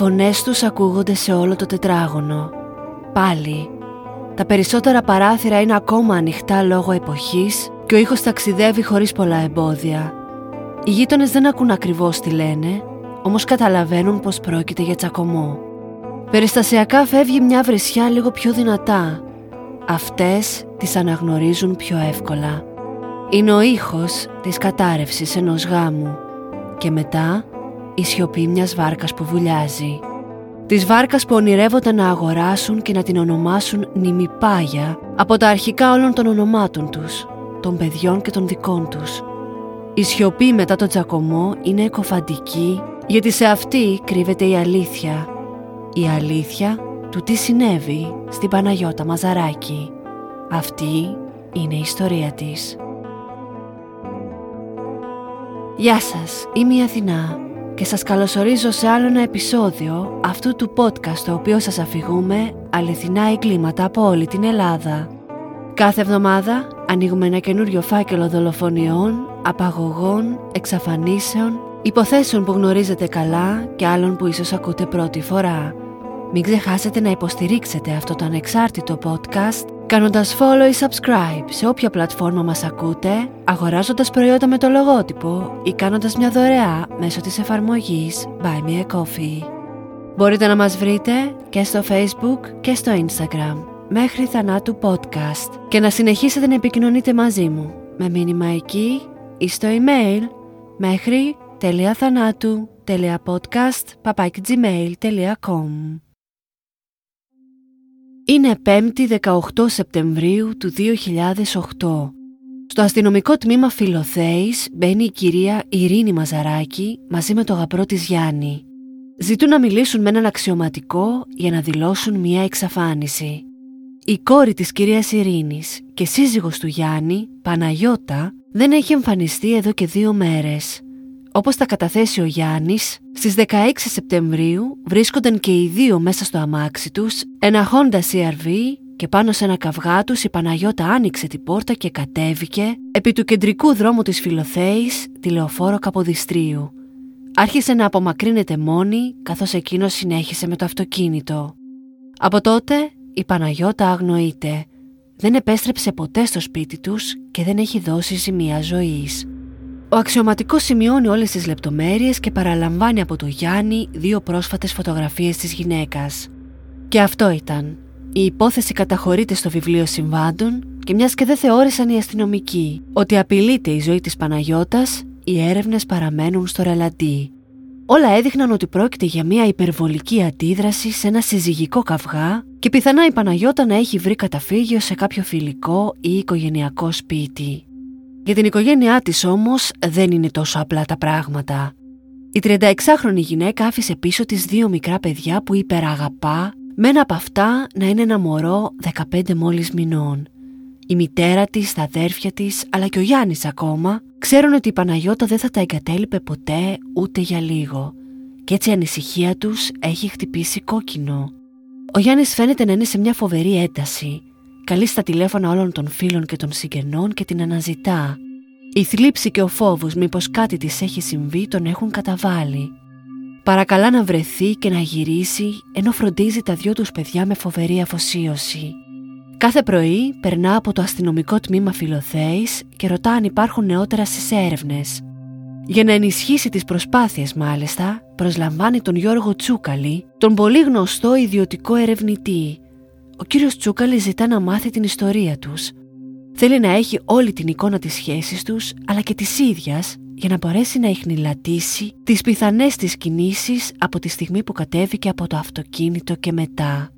φωνές τους ακούγονται σε όλο το τετράγωνο. Πάλι, τα περισσότερα παράθυρα είναι ακόμα ανοιχτά λόγω εποχής και ο ήχος ταξιδεύει χωρίς πολλά εμπόδια. Οι γείτονες δεν ακούν ακριβώς τι λένε, όμως καταλαβαίνουν πως πρόκειται για τσακωμό. Περιστασιακά φεύγει μια βρισιά λίγο πιο δυνατά. Αυτές τις αναγνωρίζουν πιο εύκολα. Είναι ο ήχος της κατάρρευσης ενός γάμου και μετά η σιωπή μιας βάρκας που βουλιάζει. Της βάρκας που ονειρεύονται να αγοράσουν και να την ονομάσουν νημιπάγια από τα αρχικά όλων των ονομάτων τους, των παιδιών και των δικών τους. Η σιωπή μετά το τσακωμό είναι εκοφαντική γιατί σε αυτή κρύβεται η αλήθεια. Η αλήθεια του τι συνέβη στην Παναγιώτα Μαζαράκη. Αυτή είναι η ιστορία της. Γεια σας, είμαι η Αθηνά και σας καλωσορίζω σε άλλο ένα επεισόδιο αυτού του podcast το οποίο σας αφηγούμε αληθινά εγκλήματα από όλη την Ελλάδα. Κάθε εβδομάδα ανοίγουμε ένα καινούριο φάκελο δολοφονιών, απαγωγών, εξαφανίσεων, υποθέσεων που γνωρίζετε καλά και άλλων που ίσως ακούτε πρώτη φορά. Μην ξεχάσετε να υποστηρίξετε αυτό το ανεξάρτητο podcast κάνοντας follow ή subscribe σε όποια πλατφόρμα μας ακούτε, αγοράζοντας προϊόντα με το λογότυπο ή κάνοντας μια δωρεά μέσω της εφαρμογής Buy Me A Coffee. Μπορείτε να μας βρείτε και στο Facebook και στο Instagram μέχρι θανάτου podcast και να συνεχίσετε να επικοινωνείτε μαζί μου με μήνυμα εκεί ή στο email μέχρι τελειαθανάτου.podcast.gmail.com είναι 5η 18 Σεπτεμβρίου του 2008. Στο αστυνομικό τμήμα Φιλοθέης μπαίνει η κυρία Ειρήνη Μαζαράκη μαζί με το γαμπρό της Γιάννη. Ζητούν να μιλήσουν με έναν αξιωματικό για να δηλώσουν μία εξαφάνιση. Η κόρη της κυρίας Ειρήνης και σύζυγος του Γιάννη, Παναγιώτα, δεν έχει εμφανιστεί εδώ και δύο μέρες. Όπως τα καταθέσει ο Γιάννης, στις 16 Σεπτεμβρίου βρίσκονταν και οι δύο μέσα στο αμάξι τους, ένα Honda CRV και πάνω σε ένα καυγά τους η Παναγιώτα άνοιξε την πόρτα και κατέβηκε επί του κεντρικού δρόμου της Φιλοθέης, τη λεωφόρο Καποδιστρίου. Άρχισε να απομακρύνεται μόνη καθώς εκείνος συνέχισε με το αυτοκίνητο. Από τότε η Παναγιώτα αγνοείται. Δεν επέστρεψε ποτέ στο σπίτι τους και δεν έχει δώσει ζημία ζωής. Ο αξιωματικός σημειώνει όλες τις λεπτομέρειες και παραλαμβάνει από το Γιάννη δύο πρόσφατες φωτογραφίες της γυναίκας. Και αυτό ήταν. Η υπόθεση καταχωρείται στο βιβλίο συμβάντων και μιας και δεν θεώρησαν οι αστυνομικοί ότι απειλείται η ζωή της Παναγιώτας, οι έρευνες παραμένουν στο ρελαντί. Όλα έδειχναν ότι πρόκειται για μια υπερβολική αντίδραση σε ένα συζυγικό καυγά και πιθανά η Παναγιώτα να έχει βρει καταφύγιο σε κάποιο φιλικό ή οικογενειακό σπίτι. Για την οικογένειά της όμως δεν είναι τόσο απλά τα πράγματα. Η 36χρονη γυναίκα άφησε πίσω της δύο μικρά παιδιά που υπεραγαπά με ένα από αυτά να είναι ένα μωρό 15 μόλις μηνών. Η μητέρα της, τα αδέρφια της αλλά και ο Γιάννης ακόμα ξέρουν ότι η Παναγιώτα δεν θα τα εγκατέλειπε ποτέ ούτε για λίγο και έτσι η ανησυχία τους έχει χτυπήσει κόκκινο. Ο Γιάννης φαίνεται να είναι σε μια φοβερή ένταση Καλεί στα τηλέφωνα όλων των φίλων και των συγγενών και την αναζητά. Η θλίψη και ο φόβος μήπως κάτι της έχει συμβεί τον έχουν καταβάλει. Παρακαλά να βρεθεί και να γυρίσει ενώ φροντίζει τα δυο τους παιδιά με φοβερή αφοσίωση. Κάθε πρωί περνά από το αστυνομικό τμήμα Φιλοθέης και ρωτά αν υπάρχουν νεότερα στις έρευνες. Για να ενισχύσει τις προσπάθειες μάλιστα, προσλαμβάνει τον Γιώργο Τσούκαλη, τον πολύ γνωστό ιδιωτικό ερευνητή, ο κύριος Τσούκαλη ζητά να μάθει την ιστορία τους. Θέλει να έχει όλη την εικόνα της σχέσης τους, αλλά και της ίδιας, για να μπορέσει να ιχνηλατήσει τις πιθανές της κινήσεις από τη στιγμή που κατέβηκε από το αυτοκίνητο και μετά.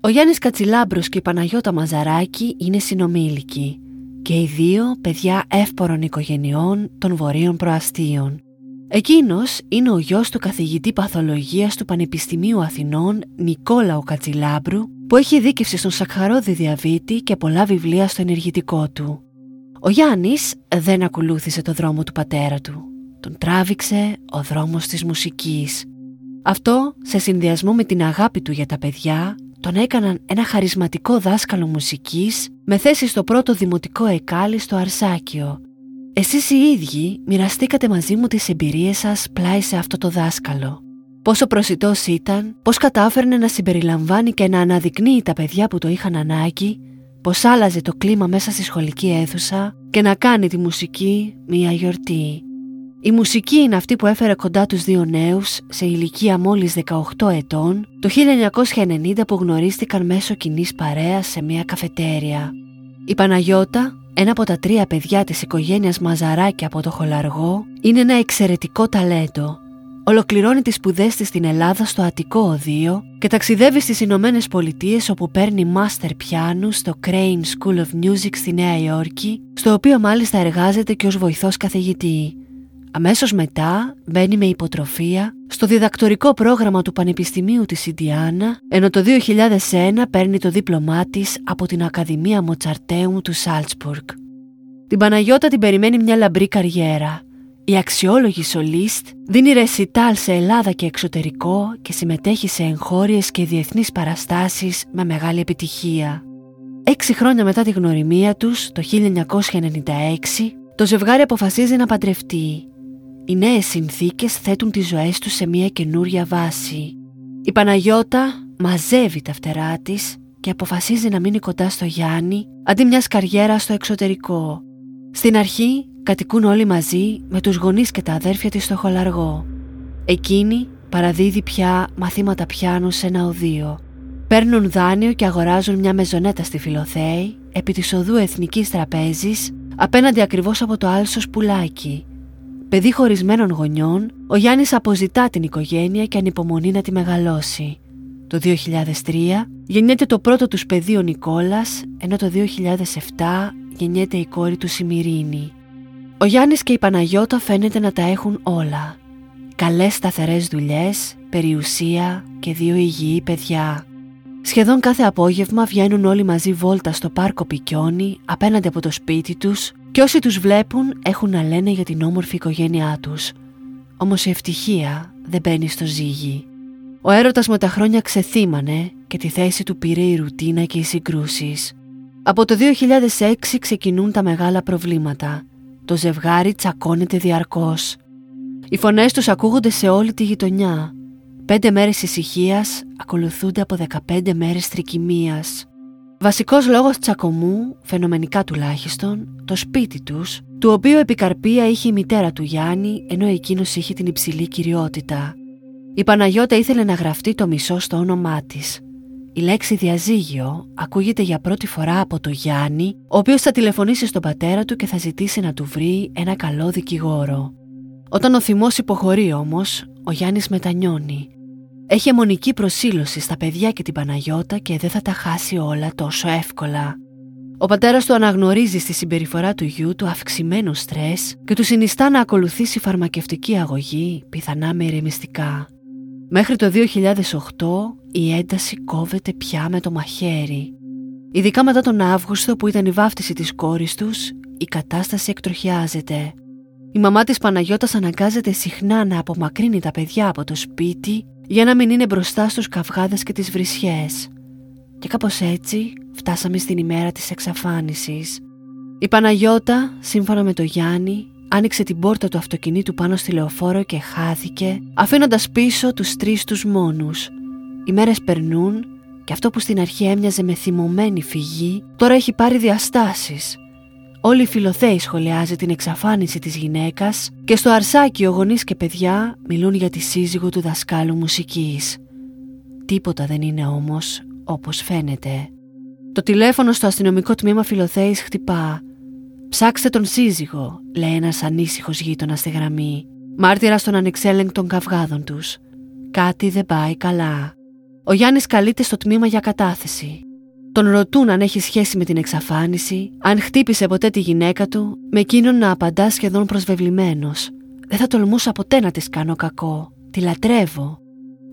Ο Γιάννης Κατσιλάμπρος και η Παναγιώτα Μαζαράκη είναι συνομήλικοι και οι δύο παιδιά εύπορων οικογενειών των βορείων προαστίων. Εκείνος είναι ο γιος του καθηγητή παθολογίας του Πανεπιστημίου Αθηνών Νικόλαου Κατζηλάμπρου που έχει δίκευση στον σακχαρόδι διαβήτη και πολλά βιβλία στο ενεργητικό του. Ο Γιάννης δεν ακολούθησε το δρόμο του πατέρα του. Τον τράβηξε ο δρόμος της μουσικής. Αυτό, σε συνδυασμό με την αγάπη του για τα παιδιά, τον έκαναν ένα χαρισματικό δάσκαλο μουσικής με θέση στο πρώτο δημοτικό εκάλι στο Αρσάκιο εσείς οι ίδιοι μοιραστήκατε μαζί μου τις εμπειρίες σας πλάι σε αυτό το δάσκαλο. πόσο προσιτός ήταν, πώς κατάφερνε να συμπεριλαμβάνει και να αναδεικνύει τα παιδιά που το είχαν ανάγκη, πώς άλλαζε το κλίμα μέσα στη σχολική αίθουσα και να κάνει τη μουσική μία γιορτή. Η μουσική είναι αυτή που έφερε κοντά τους δύο νέους σε ηλικία μόλις 18 ετών το 1990 που γνωρίστηκαν μέσω κοινής παρέας σε μια καφετέρια. Η Παναγιώτα, ένα από τα τρία παιδιά της οικογένειας Μαζαράκη από το Χολαργό, είναι ένα εξαιρετικό ταλέντο. Ολοκληρώνει τις σπουδές της στην Ελλάδα στο Αττικό Οδείο και ταξιδεύει στις Ηνωμένε Πολιτείες όπου παίρνει μάστερ πιάνου στο Crane School of Music στη Νέα Υόρκη, στο οποίο μάλιστα εργάζεται και ως βοηθός καθηγητή. Αμέσως μετά μπαίνει με υποτροφία στο διδακτορικό πρόγραμμα του Πανεπιστημίου της Ιντιάνα, ενώ το 2001 παίρνει το δίπλωμά της από την Ακαδημία Μοτσαρτέου του Σάλτσπουργκ. Την Παναγιώτα την περιμένει μια λαμπρή καριέρα. Η αξιόλογη σολίστ δίνει ρεσιτάλ σε Ελλάδα και εξωτερικό και συμμετέχει σε εγχώριες και διεθνείς παραστάσεις με μεγάλη επιτυχία. Έξι χρόνια μετά τη γνωριμία τους, το 1996, το ζευγάρι αποφασίζει να παντρευτεί οι νέες συνθήκες θέτουν τις ζωές τους σε μια καινούρια βάση. Η Παναγιώτα μαζεύει τα φτερά της και αποφασίζει να μείνει κοντά στο Γιάννη αντί μιας καριέρας στο εξωτερικό. Στην αρχή κατοικούν όλοι μαζί με τους γονείς και τα αδέρφια της στο χολαργό. Εκείνη παραδίδει πια μαθήματα πιάνου σε ένα οδείο. Παίρνουν δάνειο και αγοράζουν μια μεζονέτα στη Φιλοθέη επί της οδού Εθνικής Τραπέζης απέναντι ακριβώς από το άλσος πουλάκι Παιδί χωρισμένων γονιών, ο Γιάννης αποζητά την οικογένεια και ανυπομονεί να τη μεγαλώσει. Το 2003 γεννιέται το πρώτο τους παιδί ο Νικόλας, ενώ το 2007 γεννιέται η κόρη του Σιμυρίνη. Ο Γιάννης και η Παναγιώτα φαίνεται να τα έχουν όλα. Καλές σταθερές δουλειές, περιουσία και δύο υγιή παιδιά. Σχεδόν κάθε απόγευμα βγαίνουν όλοι μαζί βόλτα στο πάρκο Πικιόνι απέναντι από το σπίτι τους και όσοι τους βλέπουν έχουν να λένε για την όμορφη οικογένειά τους. Όμως η ευτυχία δεν μπαίνει στο ζύγι. Ο έρωτας με τα χρόνια ξεθύμανε και τη θέση του πήρε η ρουτίνα και οι συγκρούσεις. Από το 2006 ξεκινούν τα μεγάλα προβλήματα. Το ζευγάρι τσακώνεται διαρκώς. Οι φωνές τους ακούγονται σε όλη τη γειτονιά. Πέντε μέρες ησυχίας ακολουθούνται από 15 μέρες τρικυμίας. Βασικός λόγος τσακωμού, φαινομενικά τουλάχιστον, το σπίτι τους, του οποίου επικαρπία είχε η μητέρα του Γιάννη, ενώ εκείνος είχε την υψηλή κυριότητα. Η Παναγιώτα ήθελε να γραφτεί το μισό στο όνομά της. Η λέξη διαζύγιο ακούγεται για πρώτη φορά από το Γιάννη, ο οποίος θα τηλεφωνήσει στον πατέρα του και θα ζητήσει να του βρει ένα καλό δικηγόρο. Όταν ο θυμός υποχωρεί όμως, ο Γιάννης μετανιώνει έχει αιμονική προσήλωση στα παιδιά και την Παναγιώτα και δεν θα τα χάσει όλα τόσο εύκολα. Ο πατέρας του αναγνωρίζει στη συμπεριφορά του γιού του αυξημένο στρες και του συνιστά να ακολουθήσει φαρμακευτική αγωγή, πιθανά με ηρεμιστικά. Μέχρι το 2008 η ένταση κόβεται πια με το μαχαίρι. Ειδικά μετά τον Αύγουστο που ήταν η βάφτιση της κόρης τους, η κατάσταση εκτροχιάζεται. Η μαμά της Παναγιώτας αναγκάζεται συχνά να απομακρύνει τα παιδιά από το σπίτι για να μην είναι μπροστά στους καυγάδες και τις βρισιές. Και κάπως έτσι φτάσαμε στην ημέρα της εξαφάνισης. Η Παναγιώτα, σύμφωνα με το Γιάννη, άνοιξε την πόρτα του αυτοκινήτου πάνω στη λεωφόρο και χάθηκε, αφήνοντας πίσω τους τρεις τους μόνους. Οι μέρες περνούν και αυτό που στην αρχή έμοιαζε με θυμωμένη φυγή, τώρα έχει πάρει διαστάσεις Όλοι οι φιλοθέοι σχολιάζει την εξαφάνιση της γυναίκας και στο αρσάκι ο γονείς και παιδιά μιλούν για τη σύζυγο του δασκάλου μουσικής. Τίποτα δεν είναι όμως όπως φαίνεται. Το τηλέφωνο στο αστυνομικό τμήμα φιλοθέης χτυπά. «Ψάξτε τον σύζυγο», λέει ένας ανήσυχος γείτονας στη γραμμή. Μάρτυρας των ανεξέλεγκτων καυγάδων τους. Κάτι δεν πάει καλά. Ο Γιάννης καλείται στο τμήμα για κατάθεση. Τον ρωτούν αν έχει σχέση με την εξαφάνιση, αν χτύπησε ποτέ τη γυναίκα του, με εκείνον να απαντά σχεδόν προσβεβλημένος. Δεν θα τολμούσα ποτέ να της κάνω κακό. Τη λατρεύω.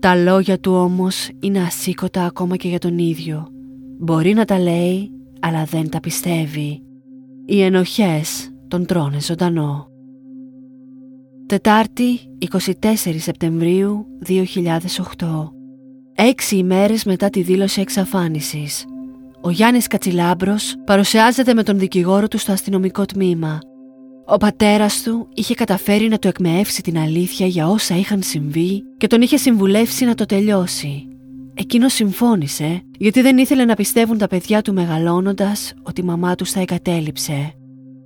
Τα λόγια του όμως είναι ασήκωτα ακόμα και για τον ίδιο. Μπορεί να τα λέει, αλλά δεν τα πιστεύει. Οι ενοχές τον τρώνε ζωντανό. Τετάρτη 24 Σεπτεμβρίου 2008 Έξι ημέρες μετά τη δήλωση εξαφάνισης ο Γιάννης Κατσιλάμπρος παρουσιάζεται με τον δικηγόρο του στο αστυνομικό τμήμα. Ο πατέρας του είχε καταφέρει να του εκμεεύσει την αλήθεια για όσα είχαν συμβεί και τον είχε συμβουλεύσει να το τελειώσει. Εκείνος συμφώνησε γιατί δεν ήθελε να πιστεύουν τα παιδιά του μεγαλώνοντας ότι η μαμά τους θα εγκατέλειψε.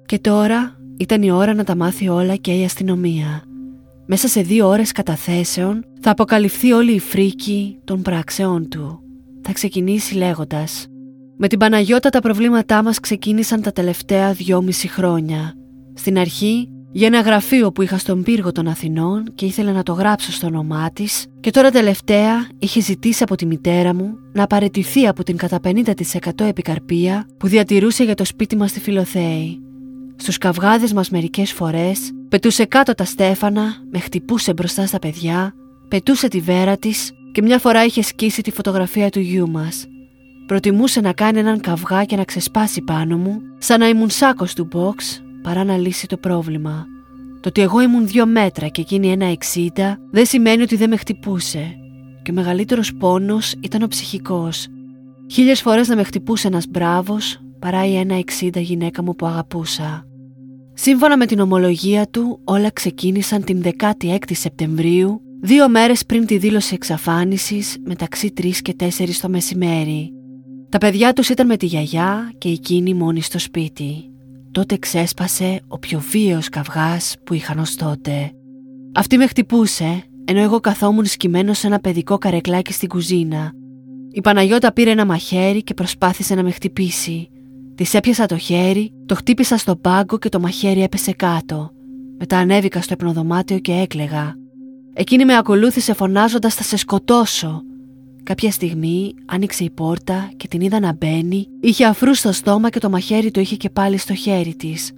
Και τώρα ήταν η ώρα να τα μάθει όλα και η αστυνομία. Μέσα σε δύο ώρες καταθέσεων θα αποκαλυφθεί όλη η φρίκη των πράξεών του. Θα ξεκινήσει λέγοντας «Με την Παναγιώτα τα προβλήματά μας ξεκίνησαν τα τελευταία δυόμιση χρόνια. Στην αρχή για ένα γραφείο που είχα στον πύργο των Αθηνών και ήθελα να το γράψω στο όνομά της, και τώρα τελευταία είχε ζητήσει από τη μητέρα μου να απαρατηθεί από την κατά 50% επικαρπία που διατηρούσε για το σπίτι μας στη Φιλοθέη. Στους καυγάδες μας μερικές φορές πετούσε κάτω τα στέφανα, με χτυπούσε μπροστά στα παιδιά, πετούσε τη βέρα της και μια φορά είχε σκίσει τη φωτογραφία του γιού μας. Προτιμούσε να κάνει έναν καυγά και να ξεσπάσει πάνω μου, σαν να ήμουν σάκος του box παρά να λύσει το πρόβλημα. Το ότι εγώ ήμουν δύο μέτρα και εκείνη ένα εξήντα δεν σημαίνει ότι δεν με χτυπούσε. Και ο μεγαλύτερος πόνος ήταν ο ψυχικός. Χίλιες φορές να με χτυπούσε ένας μπράβος παρά η ένα εξήντα γυναίκα μου που αγαπούσα. Σύμφωνα με την ομολογία του, όλα ξεκίνησαν την 16η Σεπτεμβρίου, δύο μέρες πριν τη δήλωση εξαφάνισης, μεταξύ 3 και 4 το μεσημέρι. Τα παιδιά τους ήταν με τη γιαγιά και εκείνη μόνη στο σπίτι. Τότε ξέσπασε ο πιο βίαιος καυγάς που είχαν ως τότε. Αυτή με χτυπούσε, ενώ εγώ καθόμουν σκυμμένος σε ένα παιδικό καρεκλάκι στην κουζίνα. Η Παναγιώτα πήρε ένα μαχαίρι και προσπάθησε να με χτυπήσει. Της έπιασα το χέρι, το χτύπησα στο πάγκο και το μαχαίρι έπεσε κάτω. Μετά ανέβηκα στο υπνοδωμάτιο και έκλεγα. Εκείνη με ακολούθησε φωνάζοντας «Θα σε σκοτώσω». Κάποια στιγμή άνοιξε η πόρτα και την είδα να μπαίνει, είχε αφρού στο στόμα και το μαχαίρι το είχε και πάλι στο χέρι της.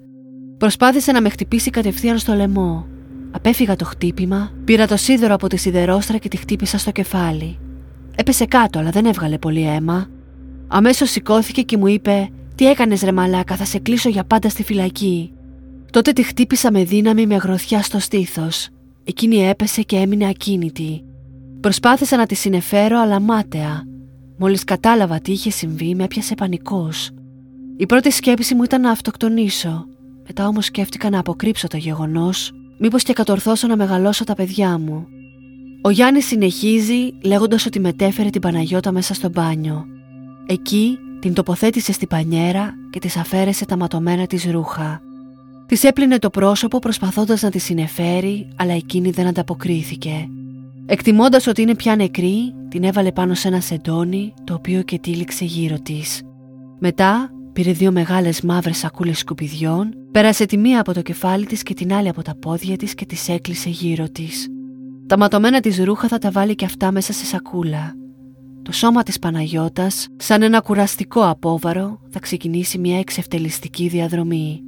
Προσπάθησε να με χτυπήσει κατευθείαν στο λαιμό. Απέφυγα το χτύπημα, πήρα το σίδερο από τη σιδερόστρα και τη χτύπησα στο κεφάλι. Έπεσε κάτω, αλλά δεν έβγαλε πολύ αίμα. Αμέσως σηκώθηκε και μου είπε: Τι έκανες, ρε Μαλάκα, θα σε κλείσω για πάντα στη φυλακή. Τότε τη χτύπησα με δύναμη με γροθιά στο στήθος. Εκείνη έπεσε και έμεινε ακίνητη. Προσπάθησα να τη συνεφέρω αλλά μάταια. Μόλις κατάλαβα τι είχε συμβεί με έπιασε πανικός. Η πρώτη σκέψη μου ήταν να αυτοκτονήσω. Μετά όμως σκέφτηκα να αποκρύψω το γεγονός, μήπως και κατορθώσω να μεγαλώσω τα παιδιά μου. Ο Γιάννης συνεχίζει λέγοντας ότι μετέφερε την Παναγιώτα μέσα στο μπάνιο. Εκεί την τοποθέτησε στην πανιέρα και της αφαίρεσε τα ματωμένα της ρούχα. Της έπλυνε το πρόσωπο προσπαθώντας να τη συνεφέρει, αλλά εκείνη δεν ανταποκρίθηκε. Εκτιμώντας ότι είναι πια νεκρή, την έβαλε πάνω σε ένα σεντόνι το οποίο και τύλιξε γύρω της. Μετά πήρε δύο μεγάλες μαύρες σακούλες σκουπιδιών, πέρασε τη μία από το κεφάλι της και την άλλη από τα πόδια της και τις έκλεισε γύρω της. Τα ματωμένα της ρούχα θα τα βάλει και αυτά μέσα σε σακούλα. Το σώμα της Παναγιώτας, σαν ένα κουραστικό απόβαρο, θα ξεκινήσει μια εξευτελιστική διαδρομή.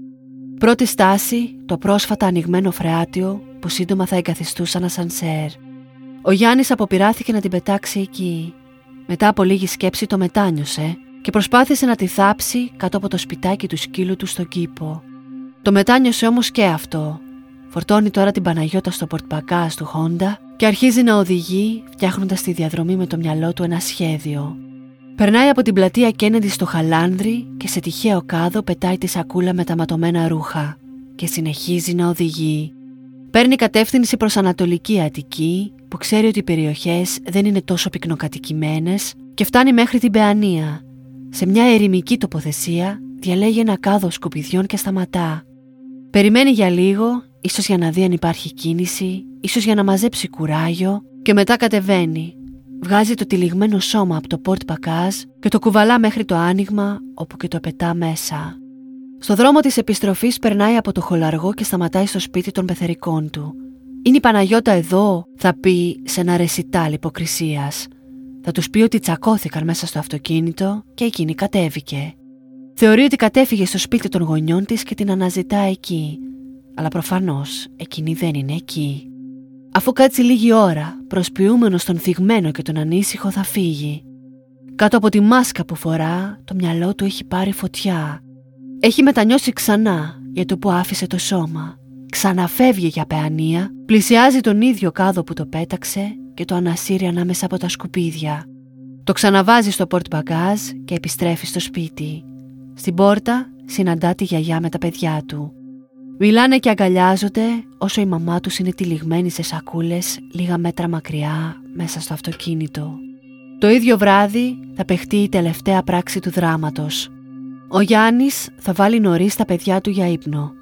Πρώτη στάση, το πρόσφατα ανοιγμένο φρεάτιο που σύντομα θα εγκαθιστούσαν ασανσέρ. Ο Γιάννης αποπειράθηκε να την πετάξει εκεί. Μετά από λίγη σκέψη το μετάνιωσε και προσπάθησε να τη θάψει κάτω από το σπιτάκι του σκύλου του στον κήπο. Το μετάνιωσε όμως και αυτό. Φορτώνει τώρα την Παναγιώτα στο πορτπακάς του Χόντα και αρχίζει να οδηγεί φτιάχνοντας τη διαδρομή με το μυαλό του ένα σχέδιο. Περνάει από την πλατεία Κέννεντι στο Χαλάνδρι και σε τυχαίο κάδο πετάει τη σακούλα με τα ματωμένα ρούχα και συνεχίζει να οδηγεί. Παίρνει κατεύθυνση προς Ανατολική Αττική που ξέρει ότι οι περιοχές δεν είναι τόσο πυκνοκατοικημένες και φτάνει μέχρι την Παιανία. Σε μια ερημική τοποθεσία διαλέγει ένα κάδο σκουπιδιών και σταματά. Περιμένει για λίγο, ίσως για να δει αν υπάρχει κίνηση, ίσως για να μαζέψει κουράγιο και μετά κατεβαίνει. Βγάζει το τυλιγμένο σώμα από το πόρτ πακάζ και το κουβαλά μέχρι το άνοιγμα όπου και το πετά μέσα. Στο δρόμο της επιστροφής περνάει από το χολαργό και σταματάει στο σπίτι των πεθερικών του. Είναι η Παναγιώτα εδώ, θα πει σε ένα ρεσιτάλ υποκρισίας. Θα τους πει ότι τσακώθηκαν μέσα στο αυτοκίνητο και εκείνη κατέβηκε. Θεωρεί ότι κατέφυγε στο σπίτι των γονιών της και την αναζητά εκεί. Αλλά προφανώς εκείνη δεν είναι εκεί. Αφού κάτσει λίγη ώρα, προσποιούμενος τον θυγμένο και τον ανήσυχο θα φύγει. Κάτω από τη μάσκα που φορά, το μυαλό του έχει πάρει φωτιά. Έχει μετανιώσει ξανά για το που άφησε το σώμα Ξαναφεύγει για πεανία, πλησιάζει τον ίδιο κάδο που το πέταξε και το ανασύρει ανάμεσα από τα σκουπίδια. Το ξαναβάζει στο πορτ μπαγκάζ και επιστρέφει στο σπίτι. Στην πόρτα συναντά τη γιαγιά με τα παιδιά του. Μιλάνε και αγκαλιάζονται όσο η μαμά τους είναι τυλιγμένη σε σακούλες λίγα μέτρα μακριά μέσα στο αυτοκίνητο. Το ίδιο βράδυ θα παιχτεί η τελευταία πράξη του δράματος. Ο Γιάννης θα βάλει νωρίς τα παιδιά του για ύπνο.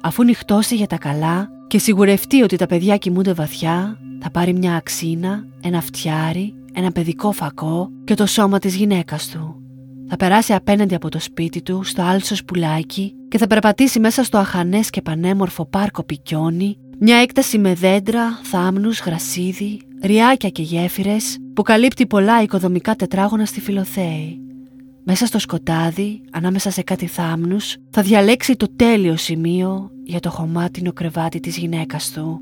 Αφού νυχτώσει για τα καλά και σιγουρευτεί ότι τα παιδιά κοιμούνται βαθιά, θα πάρει μια αξίνα, ένα φτιάρι, ένα παιδικό φακό και το σώμα της γυναίκας του. Θα περάσει απέναντι από το σπίτι του, στο άλσο πουλάκι και θα περπατήσει μέσα στο αχανές και πανέμορφο πάρκο Πικιόνι, μια έκταση με δέντρα, θάμνους, γρασίδι, ριάκια και γέφυρες που καλύπτει πολλά οικοδομικά τετράγωνα στη Φιλοθέη. Μέσα στο σκοτάδι, ανάμεσα σε κάτι θάμνους, θα διαλέξει το τέλειο σημείο για το χωμάτινο κρεβάτι της γυναίκας του.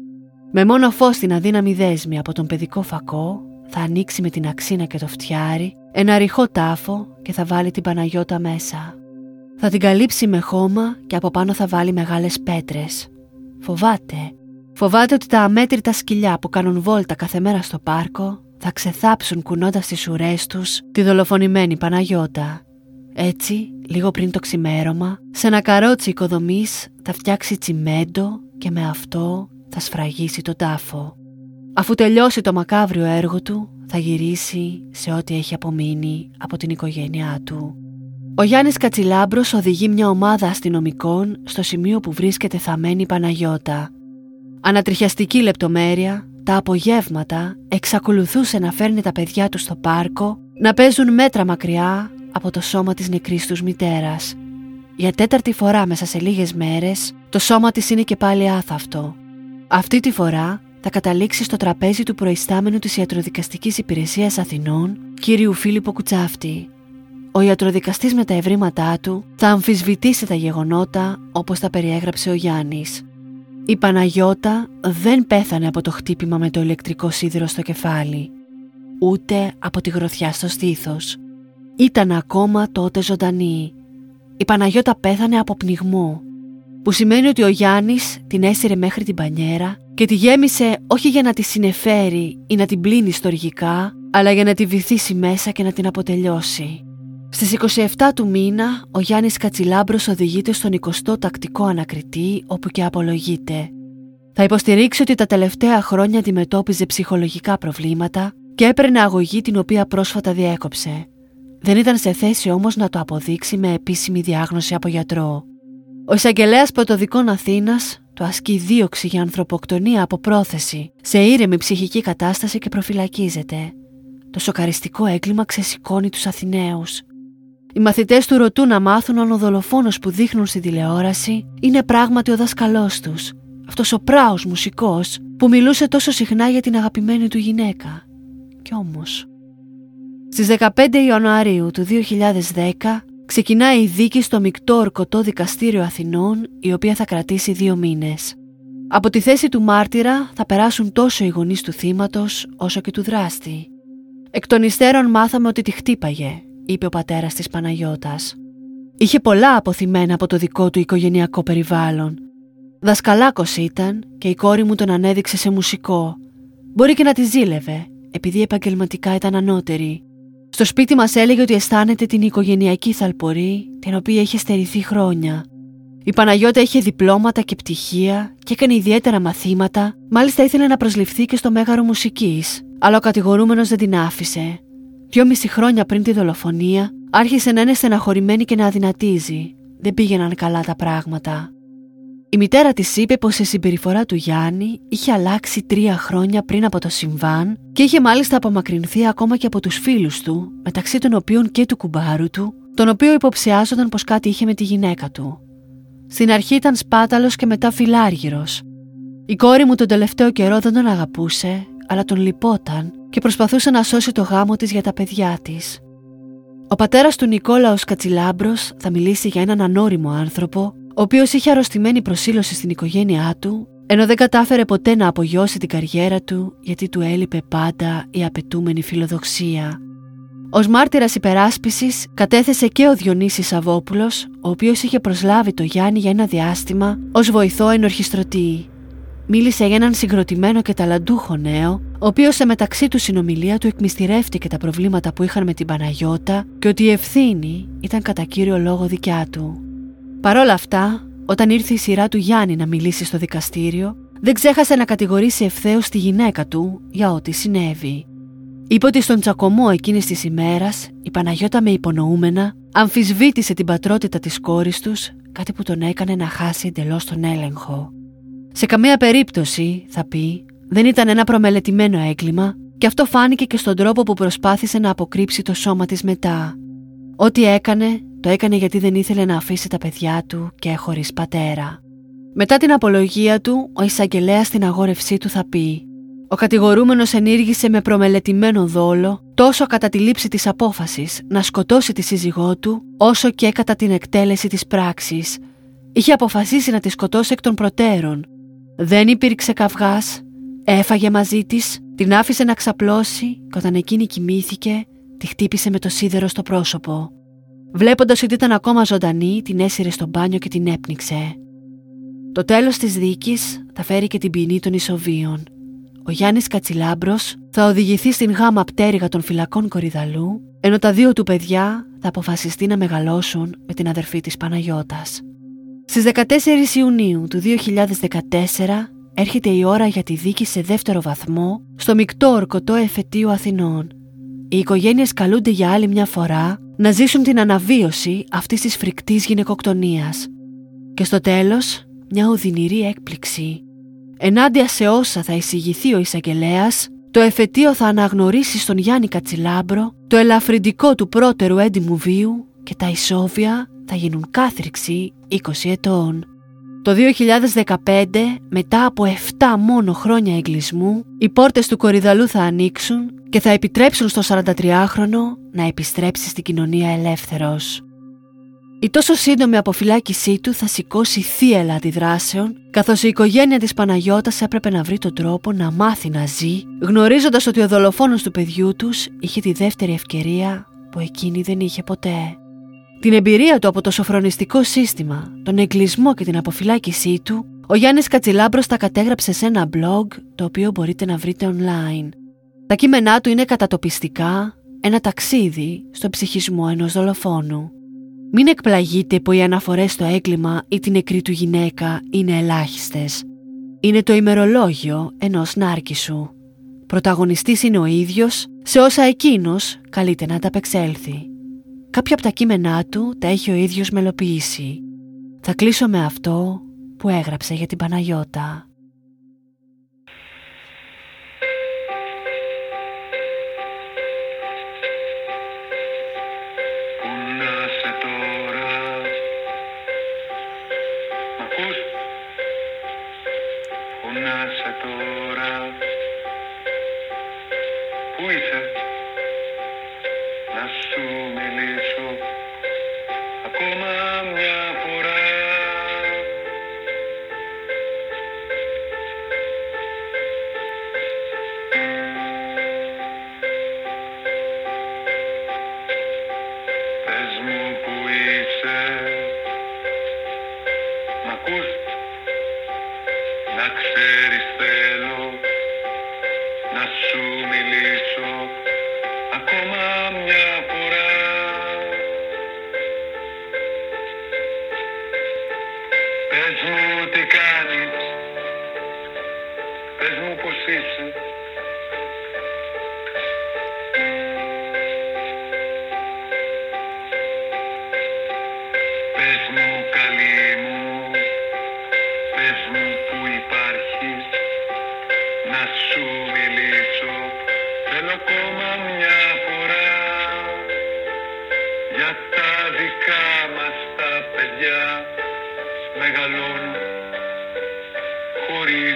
Με μόνο φως στην αδύναμη δέσμη από τον παιδικό φακό, θα ανοίξει με την αξίνα και το φτιάρι ένα ρηχό τάφο και θα βάλει την Παναγιώτα μέσα. Θα την καλύψει με χώμα και από πάνω θα βάλει μεγάλες πέτρες. Φοβάται. Φοβάται ότι τα αμέτρητα σκυλιά που κάνουν βόλτα κάθε μέρα στο πάρκο θα ξεθάψουν κουνώντας τις ουρές τους τη δολοφονημένη Παναγιώτα. Έτσι, λίγο πριν το ξημέρωμα, σε ένα καρότσι οικοδομής θα φτιάξει τσιμέντο και με αυτό θα σφραγίσει τον τάφο. Αφού τελειώσει το μακάβριο έργο του, θα γυρίσει σε ό,τι έχει απομείνει από την οικογένειά του. Ο Γιάννης Κατσιλάμπρος οδηγεί μια ομάδα αστυνομικών στο σημείο που βρίσκεται θαμένη η Παναγιώτα. Ανατριχιαστική λεπτομέρεια, τα απογεύματα εξακολουθούσε να φέρνει τα παιδιά τους στο πάρκο να παίζουν μέτρα μακριά από το σώμα της νεκρής τους μητέρας. Για τέταρτη φορά μέσα σε λίγες μέρες το σώμα της είναι και πάλι άθαυτο. Αυτή τη φορά θα καταλήξει στο τραπέζι του προϊστάμενου της Ιατροδικαστικής Υπηρεσίας Αθηνών, κύριου Φίλιππο Κουτσάφτη. Ο ιατροδικαστής με τα ευρήματά του θα αμφισβητήσει τα γεγονότα όπως τα περιέγραψε ο Γιάννης. Η Παναγιώτα δεν πέθανε από το χτύπημα με το ηλεκτρικό σίδηρο στο κεφάλι, ούτε από τη γροθιά στο στήθος. Ήταν ακόμα τότε ζωντανή. Η Παναγιώτα πέθανε από πνιγμό, που σημαίνει ότι ο Γιάννης την έσυρε μέχρι την πανιέρα και τη γέμισε όχι για να τη συνεφέρει ή να την πλύνει στοργικά, αλλά για να τη βυθίσει μέσα και να την αποτελειώσει. Στις 27 του μήνα, ο Γιάννης Κατσιλάμπρος οδηγείται στον 20ο τακτικό ανακριτή όπου και απολογείται. Θα υποστηρίξει ότι τα τελευταία χρόνια αντιμετώπιζε ψυχολογικά προβλήματα και έπαιρνε αγωγή την οποία πρόσφατα διέκοψε. Δεν ήταν σε θέση όμως να το αποδείξει με επίσημη διάγνωση από γιατρό. Ο εισαγγελέας Πρωτοδικών Αθήνας το ασκεί δίωξη για ανθρωποκτονία από πρόθεση, σε ήρεμη ψυχική κατάσταση και προφυλακίζεται. Το σοκαριστικό έγκλημα ξεσηκώνει τους Αθηναίους. Οι μαθητές του ρωτούν να μάθουν αν ο δολοφόνος που δείχνουν στην τηλεόραση είναι πράγματι ο δάσκαλό τους, αυτός ο πράος μουσικός που μιλούσε τόσο συχνά για την αγαπημένη του γυναίκα. Κι όμως. Στις 15 Ιανουαρίου του 2010 ξεκινάει η δίκη στο μεικτό ορκωτό δικαστήριο Αθηνών, η οποία θα κρατήσει δύο μήνες. Από τη θέση του μάρτυρα θα περάσουν τόσο οι γονείς του θύματος όσο και του δράστη. Εκ των υστέρων μάθαμε ότι τη χτύπαγε, είπε ο πατέρας της Παναγιώτας. Είχε πολλά αποθυμένα από το δικό του οικογενειακό περιβάλλον. Δασκαλάκος ήταν και η κόρη μου τον ανέδειξε σε μουσικό. Μπορεί και να τη ζήλευε, επειδή επαγγελματικά ήταν ανώτερη. Στο σπίτι μας έλεγε ότι αισθάνεται την οικογενειακή θαλπορή την οποία είχε στερηθεί χρόνια. Η Παναγιώτα είχε διπλώματα και πτυχία και έκανε ιδιαίτερα μαθήματα, μάλιστα ήθελε να προσληφθεί και στο μέγαρο μουσικής, αλλά ο κατηγορούμενος δεν την άφησε. Δυόμιση χρόνια πριν τη δολοφονία, άρχισε να είναι στεναχωρημένη και να αδυνατίζει. Δεν πήγαιναν καλά τα πράγματα. Η μητέρα της είπε πως η συμπεριφορά του Γιάννη είχε αλλάξει τρία χρόνια πριν από το συμβάν και είχε μάλιστα απομακρυνθεί ακόμα και από τους φίλους του, μεταξύ των οποίων και του κουμπάρου του, τον οποίο υποψιάζονταν πως κάτι είχε με τη γυναίκα του. Στην αρχή ήταν σπάταλος και μετά φιλάργυρος. Η κόρη μου τον τελευταίο καιρό δεν τον αγαπούσε, αλλά τον λυπόταν και προσπαθούσε να σώσει το γάμο της για τα παιδιά της. Ο πατέρας του Νικόλαος Κατσιλάμπρος θα μιλήσει για έναν ανώριμο άνθρωπο ο οποίος είχε αρρωστημένη προσήλωση στην οικογένειά του, ενώ δεν κατάφερε ποτέ να απογειώσει την καριέρα του γιατί του έλειπε πάντα η απαιτούμενη φιλοδοξία. Ω μάρτυρας υπεράσπισης κατέθεσε και ο Διονύσης Σαββόπουλο, ο οποίος είχε προσλάβει το Γιάννη για ένα διάστημα ως βοηθό ενορχιστρωτή. Μίλησε για έναν συγκροτημένο και ταλαντούχο νέο, ο οποίος σε μεταξύ του συνομιλία του εκμυστηρεύτηκε τα προβλήματα που είχαν με την Παναγιώτα και ότι η ευθύνη ήταν κατά κύριο λόγο δικιά του. Παρ' όλα αυτά, όταν ήρθε η σειρά του Γιάννη να μιλήσει στο δικαστήριο, δεν ξέχασε να κατηγορήσει ευθέως τη γυναίκα του για ό,τι συνέβη. Είπε ότι στον τσακωμό εκείνης της ημέρας η Παναγιώτα με υπονοούμενα αμφισβήτησε την πατρότητα της κόρης τους, κάτι που τον έκανε να χάσει εντελώς τον έλεγχο. Σε καμία περίπτωση, θα πει, δεν ήταν ένα προμελετημένο έγκλημα και αυτό φάνηκε και στον τρόπο που προσπάθησε να αποκρύψει το σώμα της μετά. Ό,τι έκανε, το έκανε γιατί δεν ήθελε να αφήσει τα παιδιά του και χωρίς πατέρα. Μετά την απολογία του, ο εισαγγελέα στην αγόρευσή του θα πει «Ο κατηγορούμενος ενήργησε με προμελετημένο δόλο τόσο κατά τη λήψη της απόφασης να σκοτώσει τη σύζυγό του, όσο και κατά την εκτέλεση της πράξης. Είχε αποφασίσει να τη σκοτώσει εκ των προτέρων. Δεν υπήρξε καυγάς, έφαγε μαζί της, την άφησε να ξαπλώσει και όταν εκείνη κοιμήθηκε, τη χτύπησε με το σίδερο στο πρόσωπο. Βλέποντας ότι ήταν ακόμα ζωντανή, την έσυρε στο μπάνιο και την έπνιξε. Το τέλος της δίκης θα φέρει και την ποινή των ισοβίων. Ο Γιάννης Κατσιλάμπρος θα οδηγηθεί στην γάμα πτέρυγα των φυλακών Κορυδαλού, ενώ τα δύο του παιδιά θα αποφασιστεί να μεγαλώσουν με την αδερφή της Παναγιώτας. Στις 14 Ιουνίου του 2014 έρχεται η ώρα για τη δίκη σε δεύτερο βαθμό στο μεικτό ορκωτό εφετείο Αθηνών. Οι οικογένειες καλούνται για άλλη μια φορά να ζήσουν την αναβίωση αυτής της φρικτής γυναικοκτονίας. Και στο τέλος, μια οδυνηρή έκπληξη. Ενάντια σε όσα θα εισηγηθεί ο εισαγγελέας, το εφετείο θα αναγνωρίσει στον Γιάννη Κατσιλάμπρο το ελαφρυντικό του πρώτερου έντιμου βίου και τα ισόβια θα γίνουν κάθριξη 20 ετών. Το 2015, μετά από 7 μόνο χρόνια εγκλισμού, οι πόρτες του Κορυδαλού θα ανοίξουν και θα επιτρέψουν στο 43χρονο να επιστρέψει στην κοινωνία ελεύθερος. Η τόσο σύντομη αποφυλάκησή του θα σηκώσει θύελα αντιδράσεων, καθώς η οικογένεια της Παναγιώτας έπρεπε να βρει τον τρόπο να μάθει να ζει, γνωρίζοντας ότι ο δολοφόνος του παιδιού τους είχε τη δεύτερη ευκαιρία που εκείνη δεν είχε ποτέ. Την εμπειρία του από το σοφρονιστικό σύστημα, τον εγκλισμό και την αποφυλάκησή του, ο Γιάννης Κατσιλάμπρος τα κατέγραψε σε ένα blog το οποίο μπορείτε να βρείτε online. Τα κείμενά του είναι κατατοπιστικά, ένα ταξίδι στο ψυχισμό ενός δολοφόνου. Μην εκπλαγείτε που οι αναφορές στο έγκλημα ή την νεκρή του γυναίκα είναι ελάχιστες. Είναι το ημερολόγιο ενός νάρκισου. Πρωταγωνιστής είναι ο ίδιος σε όσα εκείνος καλείται να ανταπεξέλθει. Κάποια από τα κείμενά του τα έχει ο ίδιος μελοποιήσει. Θα κλείσω με αυτό που έγραψε για την Παναγιώτα.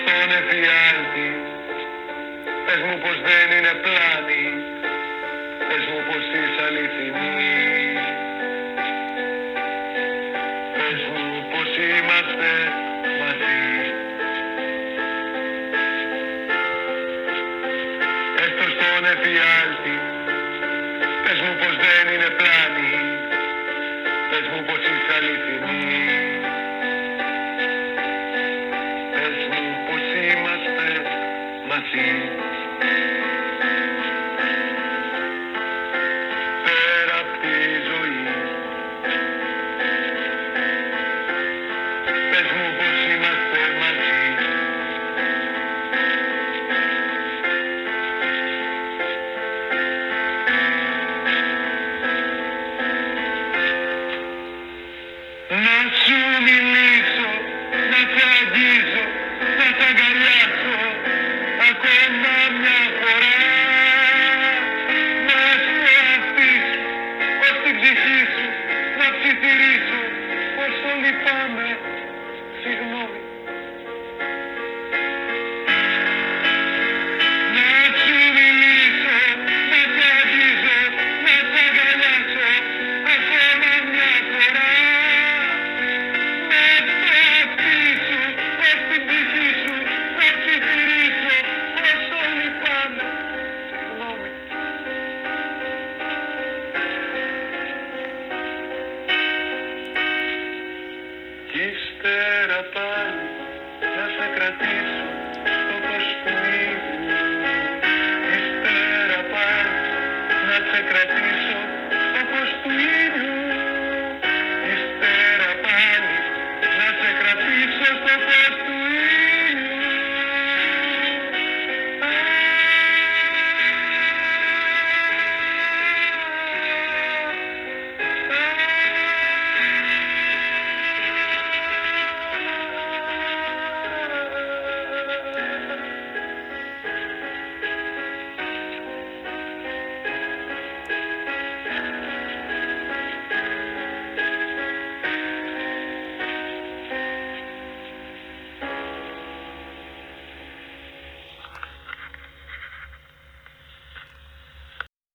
στον εφιάλτη πες μου πως δεν είναι πλάνη πες μου πως είσαι αληθινή. Πες μου πως είμαστε μαζί. Έστω στον εφιάλτη πες μου πως δεν είναι πλάνη πες μου πως είσαι αληθινή democracia.